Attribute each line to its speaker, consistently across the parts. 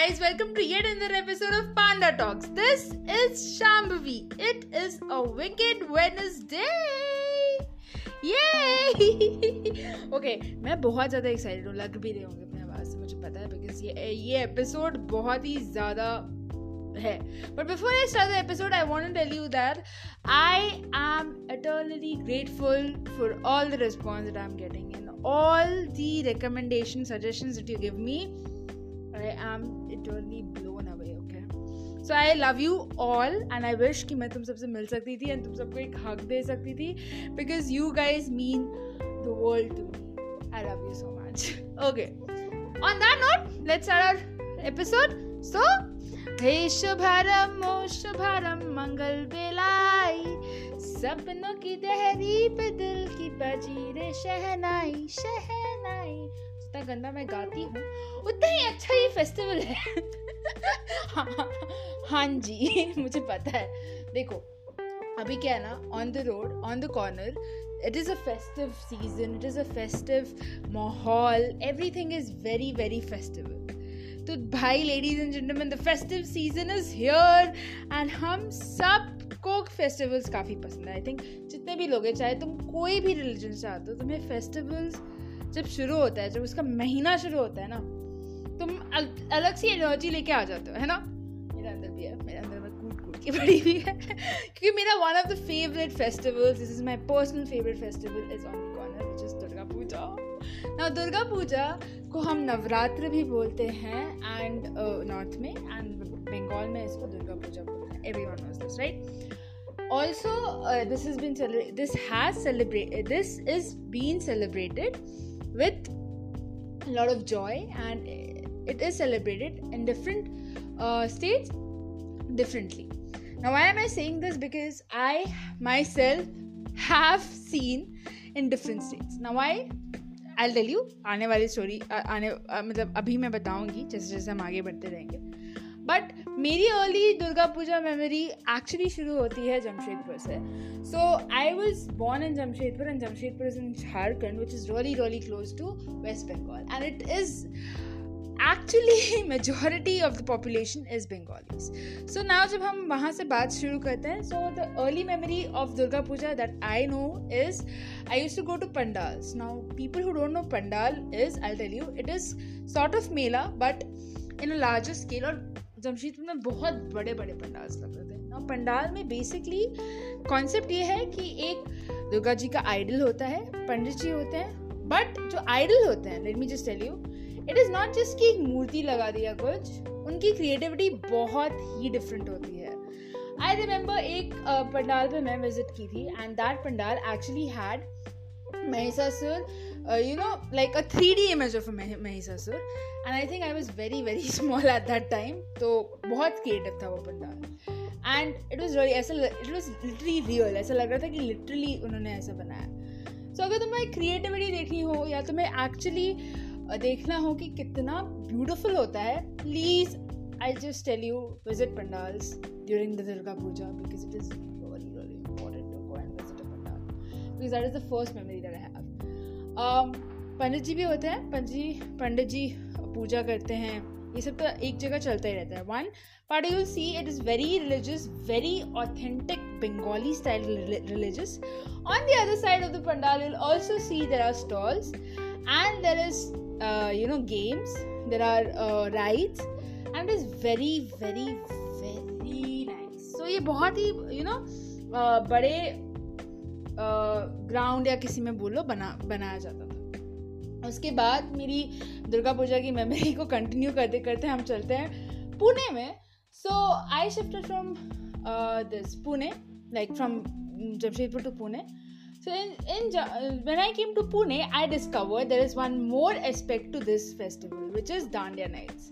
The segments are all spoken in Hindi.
Speaker 1: guys, welcome to yet another episode of Panda Talks. This is Shambhavi. It is a wicked Wednesday. Yay! okay, मैं बहुत ज़्यादा एक्साइटेड हूँ लग भी रहे होंगे अपने आवाज़ से मुझे पता है बिकॉज ये ये एपिसोड बहुत ही ज़्यादा है but before I start the episode I want to tell you that I am eternally grateful for all the response that I'm getting and all the recommendation suggestions that you give me I am eternally blown away, okay? So I love you all and I wish कि मैं तुम सबसे मिल सकती थी and तुम सबको एक hug दे सकती थी because you guys mean the world to me. I love you so much. Okay. On that note, let's start our episode. So, हे शुभारम ओ शुभारम मंगल बेलाई सपनों की दहरी पे दिल की बजी रे शहनाई शहनाई गंदा मैं गाती हूँ उतना ही अच्छा ये फेस्टिवल है। हाँ, हाँ जी मुझे पता है। देखो अभी क्या है ना on the road on the corner it is a festive season it is a festive mahal everything is very very festival. तो भाई ladies and gentleman the festive season is here and हम सबको फेस्टिवल्स काफ़ी पसंद है। आई थिंक जितने भी लोग हैं चाहे तुम कोई भी रिलीजन से आते हो तुम्हें फेस्टिवल्स जब शुरू होता है जब उसका महीना शुरू होता है ना तुम अलग सी एनर्जी लेके आ जाते हो है ना? मेरे अंदर भी है मेरे अंदर मैं कूट कूट के बड़ी हुई है। क्योंकि मेरा one of the favourite festivals this is my personal favourite festival is on corner which is Durga Puja ना दुर्गा पूजा को हम नवरात्र भी बोलते हैं एंड नॉर्थ uh, में एंड बंगाल में इसको दुर्गा पूजा बोलते हैं everyone knows this right uh, this has been this has celebrated this is being celebrated with a lot of joy and it is celebrated in different uh, states differently. Now, why am I saying this? Because I myself have seen in different states. Now, why? I'll tell you आने वाली स्टोरी आने मतलब अभी मैं बताऊंगी जैसे जैसे हम आगे बढ़ते रहेंगे बट मेरी early Durga Puja memory actually शुरू होती है जमशेदपुर से। So I was born in Jamshedpur and Jamshedpur is in Jharkhand which is really really close to West Bengal and it is actually majority of the population is Bengalis so now जब हम वहाँ से बात शुरू करते हैं so the early memory of Durga Puja that I know is I used to go to pandals now people who don't know pandal is I tell you it is sort of mela but in a larger scale और जमशेदपुर में बहुत बड़े बड़े पंडाल्स लगते थे। और पंडाल में बेसिकली कॉन्सेप्ट ये है कि एक दुर्गा जी का आइडल होता है, पंडित जी होते हैं बट जो आइडल होते हैं let me just tell you it is not just कि एक मूर्ति लगा दिया कुछ, उनकी क्रिएटिविटी बहुत ही डिफरेंट होती है। आई रिमेंबर एक पंडाल पे मैं विज़िट की थी and that pandal actually had Mahishasur uh, you know like a 3d image of a Mahisasur and I think I was very very small at that time तो बहुत क्रिएटिव था वो pandal and it was really ऐसा इट वॉज़ लिटरली रियल ऐसा लग रहा था कि लिटरली उन्होंने ऐसा बनाया so, अगर तुम्हें क्रिएटिविटी देखनी हो या तुम्हें एक्चुअली देखना हो कि कितना ब्यूटिफुल होता है please I just tell you visit pandals during the Durga Puja because it is really really important to go and visit a pandal because that is the first memory that I have pandit ji भी होते हैं, पंडित जी पंडित जी पूजा करते हैं। ये सब तो एक जगह चलता ही रहता है। One but you see it is very religious very authentic Bengali style religious on the other side of the pandal you'll also see there are stalls and there is you know games there are rides and it is very very very nice so ये बहुत ही यू नो uh, बड़े ग्राउंड या किसी में बोलो, बना, बनाया जाता था। उसके बाद मेरी दुर्गा पूजा की मेमोरी को कंटिन्यू करते करते हम चलते हैं पुणे में। So I shift from this Pune like from Jamshedpur to Pune. So in in when I came to Pune I discover there is one more aspect to this festival which is dandiya nights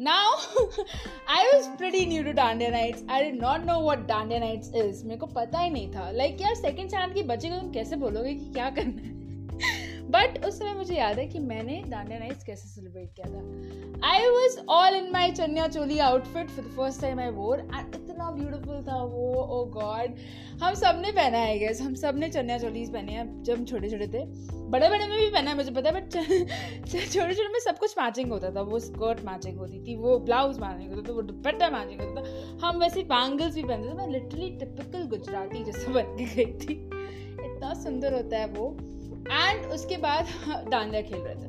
Speaker 1: Now, I was pretty new to Dandiya Nights. I did not know what Dandiya Nights is. मेरे को पता ही नहीं था. Like यार सेकेंड चाँद की बच्चे को तुम कैसे बोलोगे कि क्या करना है? बट उस समय मुझे याद है कि मैंने डांडिया नाइट्स कैसे सेलिब्रेट किया था I was all in my chaniya choli outfit for the first time I wore and इतना ब्यूटिफुल था वो ओ oh गॉड हम सबने पहना है गैस हम सबने चन्या चोलीज पहने हैं, जब हम छोटे छोटे थे. बड़े बड़े में भी पहना है, मुझे पता है बट छोटे छोटे में सब कुछ मैचिंग होता था. वो स्कर्ट मैचिंग होती थी, वो ब्लाउज मैचिंग होता था, वो दुपट्टा मैचिंग होता था. हम वैसे बैंगल्स भी पहनते थे, मैं लिटरली टिपिकल गुजराती जैसे बन के गई थी. इतना सुंदर होता है वो. एंड उसके बाद डांडिया खेल रहे थे.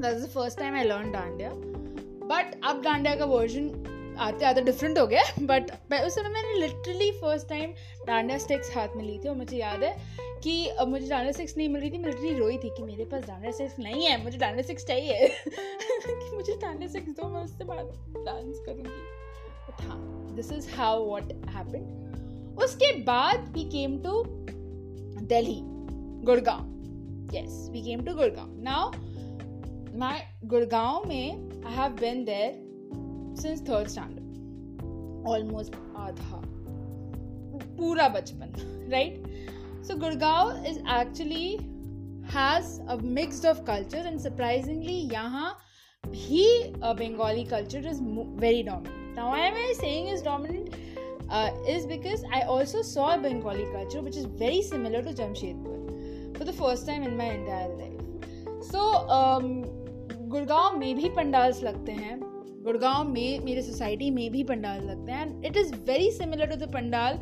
Speaker 1: That is the first time I learn dandiya. But अब डांडिया का वर्जन आते आते डिफरेंट हो गया बट उस समय मैंने लिटरली फ़र्स्ट टाइम डांडा स्टिक्स हाथ में ली थी और मुझे याद है कि मुझे डांडा स्टिक्स नहीं मिल रही थी, मैं लिटरली रोई थी कि मेरे पास डांडिया स्टिक्स नहीं है, मुझे डांडिया स्टिक्स चाहिए। कि मुझे डांडिया स्टिक्स दो, मैं उससे बाद डांस करूँगी। बट हाँ this is how what happen उसके बाद we came to Delhi Gurgaon yes we came to Gurgaon now my Gurgaon में I have been there since third standard almost आधा। पूरा बचपन right so Gurgaon is actually has a mixed of culture and surprisingly यहाँ भी Bengali culture is very dominant now I am I saying is dominant is because I also saw Bengali culture, which is very similar to Jamshedpur for the first time in my entire life. So, um, Gurgaon में भी पंडाल्स लगते हैं। गुड़गांव में, मेरे सोसाइटी में भी पंडाल लगते हैं and it is very similar to the pandal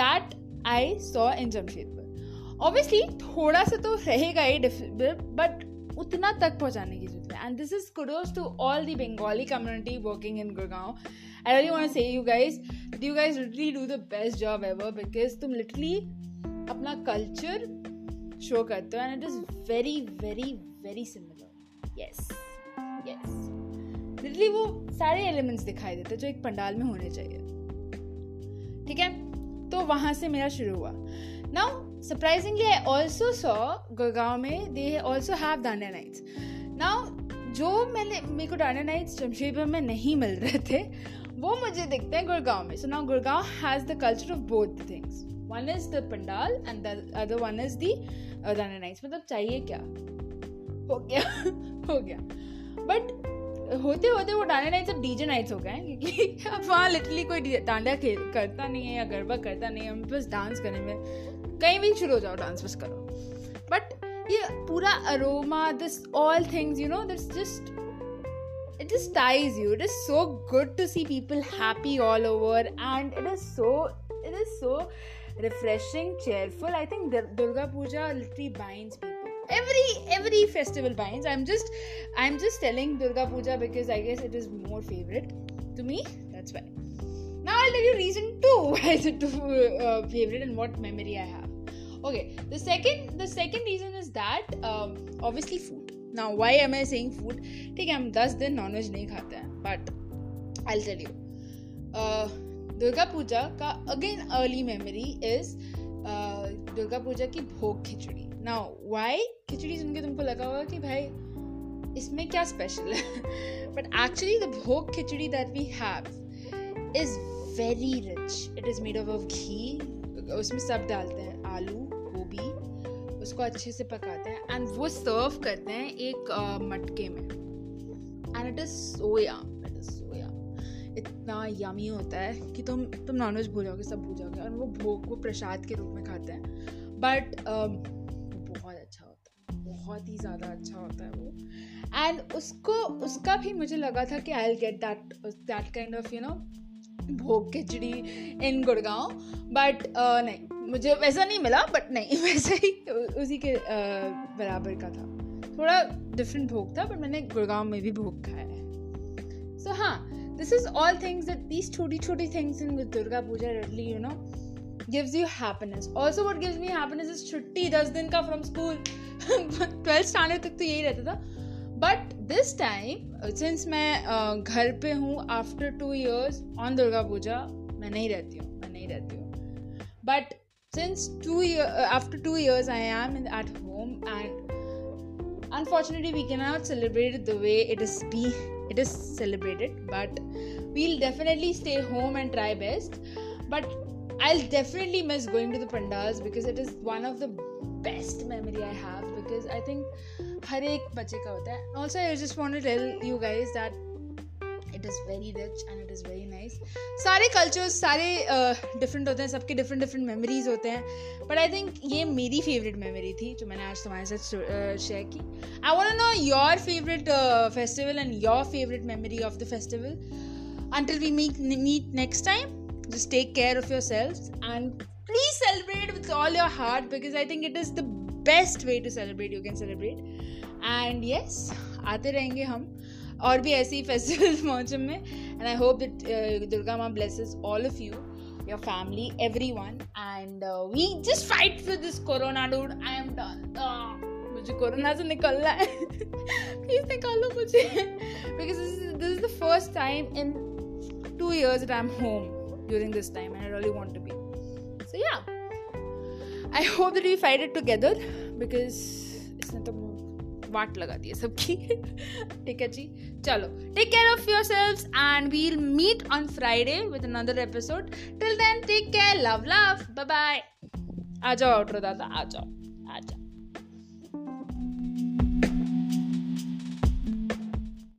Speaker 1: that I saw in Jamshedpur obviously थोड़ा सा तो रहेगा ही बट उतना तक पहुँचाने की ज़रूरत है and this is kudos to all the Bengali community working in Gurgaon I really want say you guys you guys literally do the best job ever because तुम लिटरली अपना कल्चर शो करते हो and it is very very very similar yes yes literally वो सारे एलिमेंट्स दिखाई देते जो एक पंडाल में होने चाहिए। ठीक है? तो वहाँ से मेरा शुरू हुआ। Now surprisingly I also saw Gurgaon में they also have dandiya nights now जो मैंने, मेरे को दांडिया नाइट्स जमशेदपुर में नहीं मिल रहे थे, वो मुझे दिखते हैं गुड़गांव में। So now Gurgaon has the culture of both things one is the pandal and the other one is the dandiya nights मतलब चाहिए क्या? हो गया। हो गया। बट होते होते वो डांडिया नाइट सब डीजे नाइट्स हो गए हैं क्योंकि अब वहाँ लिटरली कोई डांडिया खेल करता नहीं है या गरबा करता नहीं है हम बस डांस करने में कहीं भी शुरू हो जाओ डांस बस करो बट ये पूरा aroma this all things you know this just it just ties you it is so good to see people happy all over and it is so it is so refreshing cheerful i think durga puja literally binds people every every festival binds i'm just i'm just telling durga puja because i guess it is more favorite to me that's why now i'll tell you reason two why is it uh, favorite and what memory i have okay the second the second reason is that um, obviously food now why am i saying food ठीक है हम दस दिन नॉनवेज नहीं खाते हैं but I tell you Durga Puja का again early memory is Durga puja की भोग खिचड़ी। नाउ वाई खिचड़ी सुन के तुमको लगा होगा कि भाई इसमें क्या स्पेशल है? But actually the bhog khichdi that we have is very rich it is made of of ghee उसमें सब डालते हैं आलू गोभी उसको अच्छे से पकाते हैं एंड वो सर्व करते हैं एक uh, मटके में। एंड इट इज़ सोया इतना यमी होता है कि तुम तुम नॉनवेज भूल जाओगे सब भूल जाओगे और वो भोग को प्रसाद के रूप में खाते हैं। बट बहुत अच्छा होता है बहुत ही ज़्यादा अच्छा होता है वो। एंड उसको उसका भी मुझे लगा था कि I get that that kind of you know bhog khichdi in Gurgaon but नहीं मुझे वैसा नहीं मिला बट नहीं वैसे ही उसी के uh, बराबर का था। थोड़ा डिफरेंट भोग था बट मैंने गुड़गांव में भी भोग खाया है। सो हाँ this is all things that these छोटी छोटी things in Durga puja readily you know gives you happiness. Also, what gives me happiness is छुट्टी दस दिन का from school. ट्वेल्थ स्टैंडर्ड तक तो यही रहता था बट दिस टाइम सिंस मैं घर पे हूँ after two years on Durga puja मैं नहीं रहती हूँ मैं नहीं रहती हूँ but since two after two years I am in at home and unfortunately we cannot celebrate it the way it is be it is celebrated but we'll definitely stay home and try best but i'll definitely miss going to the pandals because it is one of the best memory i have because I think हर एक बच्चे का होता है also I just want to tell you guys that it is very rich and it is very nice सारे कल्चर्स सारे डिफरेंट uh, होते हैं सबके डिफरेंट डिफरेंट मेमोरीज होते हैं। बट आई थिंक ये मेरी फेवरेट मेमोरी थी जो मैंने आज तुम्हारे साथ शेयर की। I want know your favourite festival and your favourite memory of the festival until we meet meet next time just take care of yourself and please celebrate with all your heart because I think it is the best way to celebrate you can celebrate and yes आते रहेंगे हम। और भी ऐसे ही फेस्टिवल मौसम में and I hope that Durga माँ blesses all of you your family, everyone, and uh, we just fight for this corona, dude. I am done. Uh, मुझे कोरोना से निकलना है प्लीज़ निकालो मुझे because this is the first time in two years that I'm home during this time, and I really want to be. So yeah, I hope that we fight it together because इसने तो वाट लगा दी है सबकी। ठीक है जी, चलो। Take care of yourself and we'll meet on Friday with another episode till then take care love love bye bye आ जाओ ऑटो दादा, आ जाओ।